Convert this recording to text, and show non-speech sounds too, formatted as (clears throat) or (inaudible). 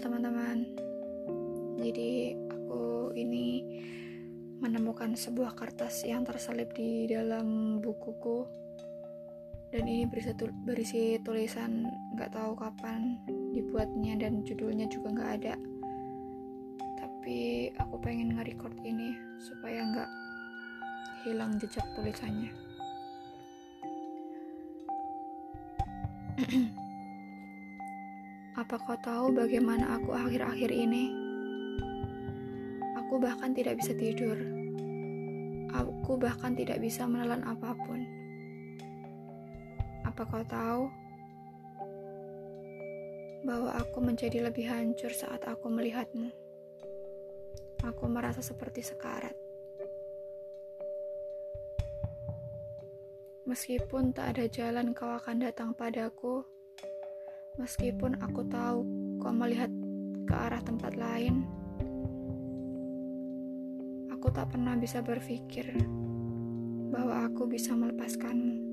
teman-teman. Jadi aku ini menemukan sebuah kertas yang terselip di dalam bukuku. Dan ini berisi, tul berisi tulisan nggak tahu kapan dibuatnya dan judulnya juga nggak ada. Tapi aku pengen nge-record ini supaya nggak hilang jejak tulisannya. (clears throat) apa kau tahu bagaimana aku akhir-akhir ini? Aku bahkan tidak bisa tidur. Aku bahkan tidak bisa menelan apa pun. Apa kau tahu bahwa aku menjadi lebih hancur saat aku melihatmu? Aku merasa seperti sekarat. Meskipun tak ada jalan kau akan datang padaku, meskipun aku tahu kau melihat ke arah tempat lain, Aku tak pernah bisa berpikir bahwa aku bisa melepaskanmu.